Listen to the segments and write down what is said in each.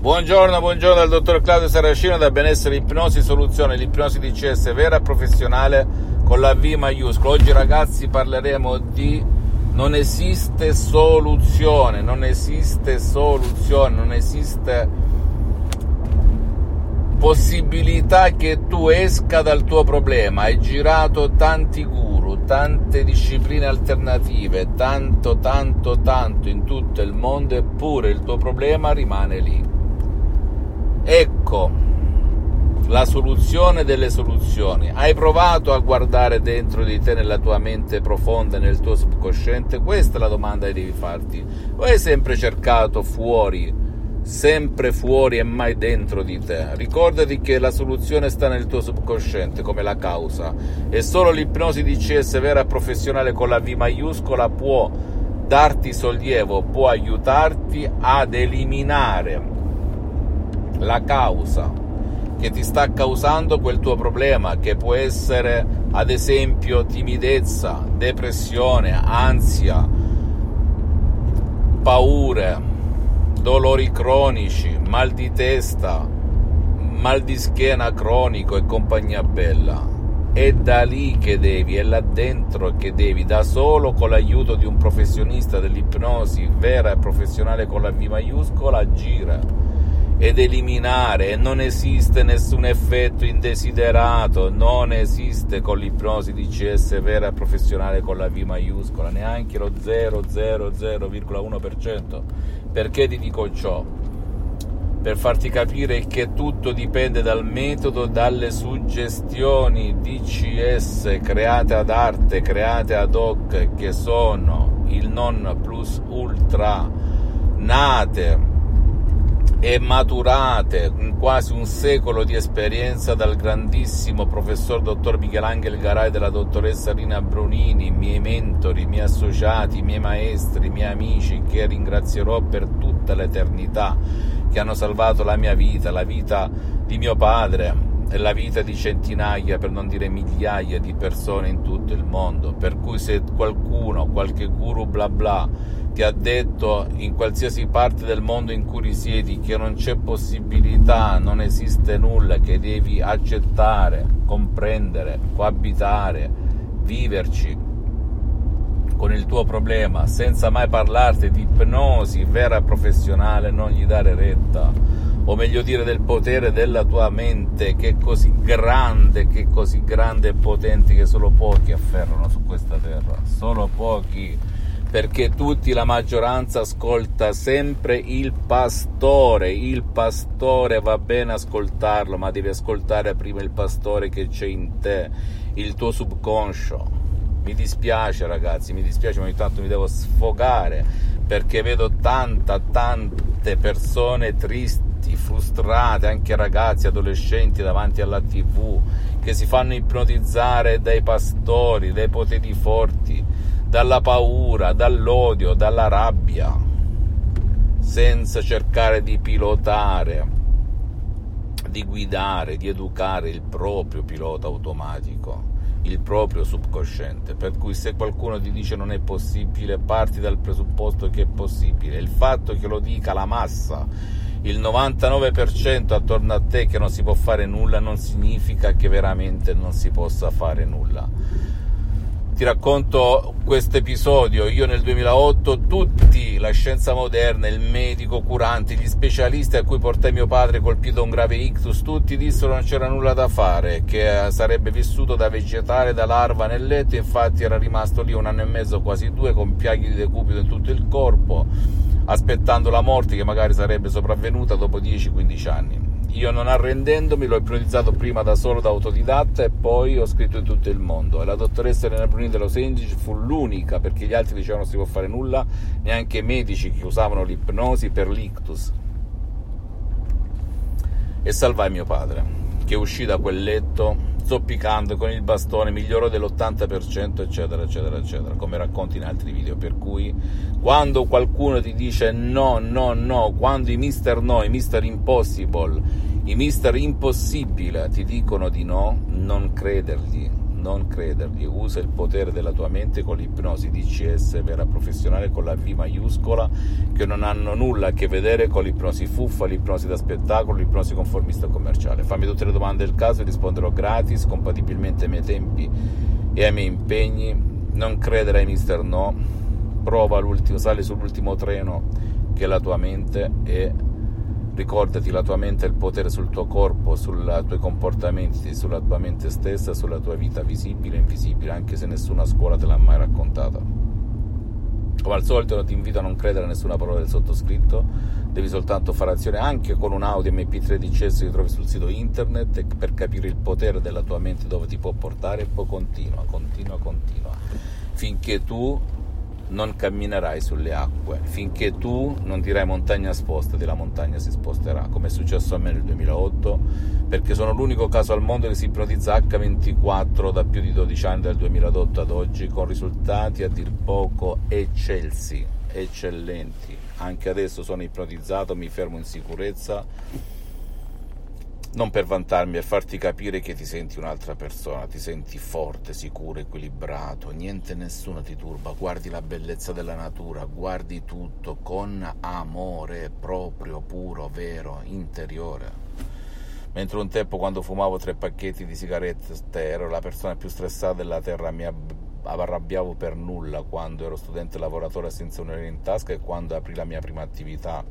Buongiorno, buongiorno dal dottor Claudio Saracino da Benessere Ipnosi Soluzione, l'ipnosi di CS vera professionale con la V maiuscola. Oggi ragazzi parleremo di non esiste soluzione, non esiste soluzione, non esiste possibilità che tu esca dal tuo problema. Hai girato tanti guru, tante discipline alternative, tanto, tanto, tanto in tutto il mondo, eppure il tuo problema rimane lì. Ecco la soluzione delle soluzioni. Hai provato a guardare dentro di te, nella tua mente profonda, nel tuo subconsciente? Questa è la domanda che devi farti. O hai sempre cercato fuori, sempre fuori e mai dentro di te? Ricordati che la soluzione sta nel tuo subconsciente come la causa e solo l'ipnosi di CS vera e professionale con la V maiuscola può darti sollievo, può aiutarti ad eliminare la causa che ti sta causando quel tuo problema, che può essere ad esempio timidezza, depressione, ansia, paure, dolori cronici, mal di testa, mal di schiena cronico e compagnia bella. È da lì che devi, è là dentro che devi, da solo con l'aiuto di un professionista dell'ipnosi vera e professionale con la V maiuscola, agire ed eliminare e non esiste nessun effetto indesiderato, non esiste con l'ipnosi di CS vera e professionale con la V maiuscola, neanche lo 0,00,1%. Perché ti dico ciò? Per farti capire che tutto dipende dal metodo, dalle suggestioni DCS create ad arte, create ad hoc, che sono il non plus ultra, nate e maturate in quasi un secolo di esperienza dal grandissimo professor dottor Michelangelo Garai della dottoressa Rina Brunini, miei mentori, miei associati, miei maestri, miei amici che ringrazierò per tutta l'eternità, che hanno salvato la mia vita, la vita di mio padre e la vita di centinaia, per non dire migliaia di persone in tutto il mondo. Per cui se qualcuno, qualche guru bla bla ti ha detto in qualsiasi parte del mondo in cui risiedi che non c'è possibilità, non esiste nulla, che devi accettare, comprendere, coabitare, viverci con il tuo problema senza mai parlarti di ipnosi vera e professionale, non gli dare retta, o meglio dire del potere della tua mente che è così grande, che è così grande e potente che solo pochi afferrano su questa terra, solo pochi perché tutti, la maggioranza ascolta sempre il pastore, il pastore va bene ascoltarlo, ma devi ascoltare prima il pastore che c'è in te, il tuo subconscio. Mi dispiace ragazzi, mi dispiace, ma ogni tanto mi devo sfogare perché vedo tanta, tante persone tristi, frustrate, anche ragazzi, adolescenti davanti alla tv, che si fanno ipnotizzare dai pastori, dai poteri forti dalla paura, dall'odio, dalla rabbia, senza cercare di pilotare, di guidare, di educare il proprio pilota automatico, il proprio subconsciente. Per cui se qualcuno ti dice non è possibile, parti dal presupposto che è possibile. Il fatto che lo dica la massa, il 99% attorno a te che non si può fare nulla, non significa che veramente non si possa fare nulla ti racconto questo episodio. Io nel 2008 tutti, la scienza moderna, il medico curante, gli specialisti a cui portai mio padre colpito da un grave ictus, tutti dissero non c'era nulla da fare, che sarebbe vissuto da vegetale, da larva nel letto, infatti era rimasto lì un anno e mezzo, quasi due, con piaghe di decupito in tutto il corpo, aspettando la morte che magari sarebbe sopravvenuta dopo 10-15 anni. Io non arrendendomi l'ho ipnotizzato prima da solo da autodidatta e poi ho scritto in tutto il mondo. E la dottoressa Elena Brunini dello Sendici fu l'unica perché gli altri dicevano non si può fare nulla neanche i medici che usavano l'ipnosi per l'ictus. E salvai mio padre che uscì da quel letto zoppicando con il bastone, migliorò dell'80%, eccetera, eccetera, eccetera, come racconti in altri video. Per cui quando qualcuno ti dice no, no, no, quando i Mister No, i Mister Impossible, i Mister Impossibile ti dicono di no, non credergli non credergli, usa il potere della tua mente con l'ipnosi DCS vera professionale con la V maiuscola che non hanno nulla a che vedere con l'ipnosi fuffa, l'ipnosi da spettacolo, l'ipnosi conformista commerciale. Fammi tutte le domande del caso e risponderò gratis, compatibilmente ai miei tempi e ai miei impegni. Non credere ai mister no, prova l'ultimo, sali sull'ultimo treno che è la tua mente e Ricordati, la tua mente ha il potere sul tuo corpo, sui tuoi comportamenti, sulla tua mente stessa, sulla tua vita visibile e invisibile, anche se nessuna scuola te l'ha mai raccontata. Come al solito ti invito a non credere a nessuna parola del sottoscritto, devi soltanto fare azione anche con un audio MP3 di cesso che trovi sul sito internet per capire il potere della tua mente dove ti può portare e poi continua, continua, continua, finché tu non camminerai sulle acque. Finché tu non dirai montagna spostati, la montagna si sposterà, come è successo a me nel 2008, perché sono l'unico caso al mondo che si ipnotizza H24 da più di 12 anni, dal 2008 ad oggi, con risultati a dir poco eccelsi, eccellenti. Anche adesso sono ipnotizzato, mi fermo in sicurezza non per vantarmi, per farti capire che ti senti un'altra persona, ti senti forte, sicuro, equilibrato, niente nessuno ti turba, guardi la bellezza della natura, guardi tutto con amore proprio, puro, vero, interiore. Mentre un tempo quando fumavo tre pacchetti di sigarette ero la persona più stressata della terra, mi arrabbiavo per nulla quando ero studente lavoratore senza un euro in tasca e quando aprì la mia prima attività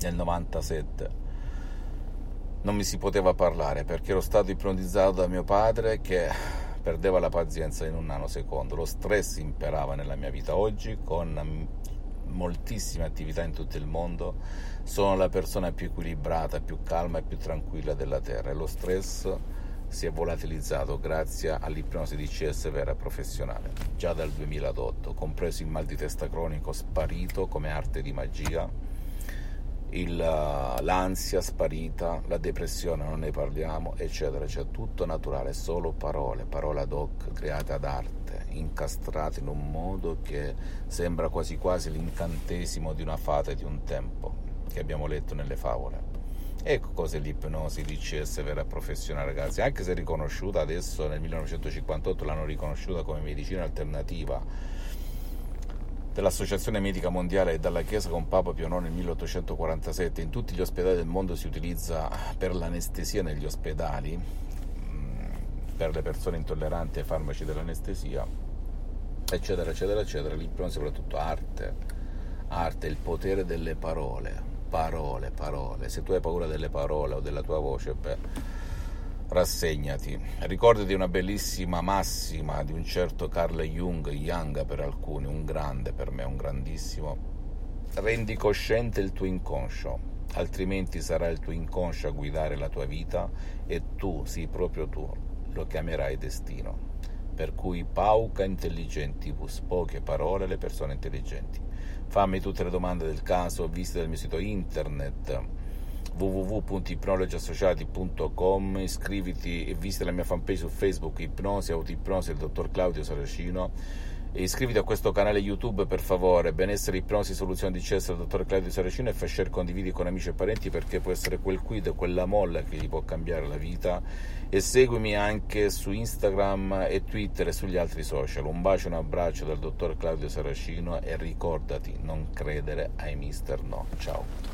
nel 97 non mi si poteva parlare perché ero stato ipnotizzato da mio padre che perdeva la pazienza in un nanosecondo. Lo stress imperava nella mia vita oggi con moltissime attività in tutto il mondo. Sono la persona più equilibrata, più calma e più tranquilla della Terra e lo stress si è volatilizzato grazie all'ipnosi di CS vera professionale, già dal 2008, compreso il mal di testa cronico sparito come arte di magia il, l'ansia sparita, la depressione non ne parliamo, eccetera, cioè tutto naturale, solo parole, parole ad hoc create ad arte, incastrate in un modo che sembra quasi quasi l'incantesimo di una fata di un tempo che abbiamo letto nelle favole. Ecco cos'è l'ipnosi DCS vera professionale, ragazzi, anche se riconosciuta adesso nel 1958 l'hanno riconosciuta come medicina alternativa dell'Associazione Medica Mondiale e dalla Chiesa con Papa Pio IX nel 1847. In tutti gli ospedali del mondo si utilizza per l'anestesia negli ospedali, mm, per le persone intolleranti ai farmaci dell'anestesia, eccetera, eccetera, eccetera. L'ipnosi soprattutto arte, arte, il potere delle parole, parole, parole. Se tu hai paura delle parole o della tua voce, beh rassegnati. Ricordati una bellissima massima di un certo Carl Jung, Young per alcuni, un grande per me, un grandissimo. Rendi cosciente il tuo inconscio, altrimenti sarà il tuo inconscio a guidare la tua vita e tu, sì, proprio tu, lo chiamerai destino. Per cui pauca intelligentibus, poche parole alle persone intelligenti. Fammi tutte le domande del caso, visita il mio sito internet www.ipnologiassociati.com iscriviti e visita la mia fanpage su Facebook Ipnosi, Autoipnosi del dottor Claudio Saracino. E iscriviti a questo canale YouTube per favore. Benessere Ipnosi Soluzione di Cesso del dottor Claudio Saracino e fai share condividi con amici e parenti perché può essere quel quid, quella molla che gli può cambiare la vita. E seguimi anche su Instagram e Twitter e sugli altri social. Un bacio e un abbraccio dal dottor Claudio Saracino e ricordati non credere ai mister no. Ciao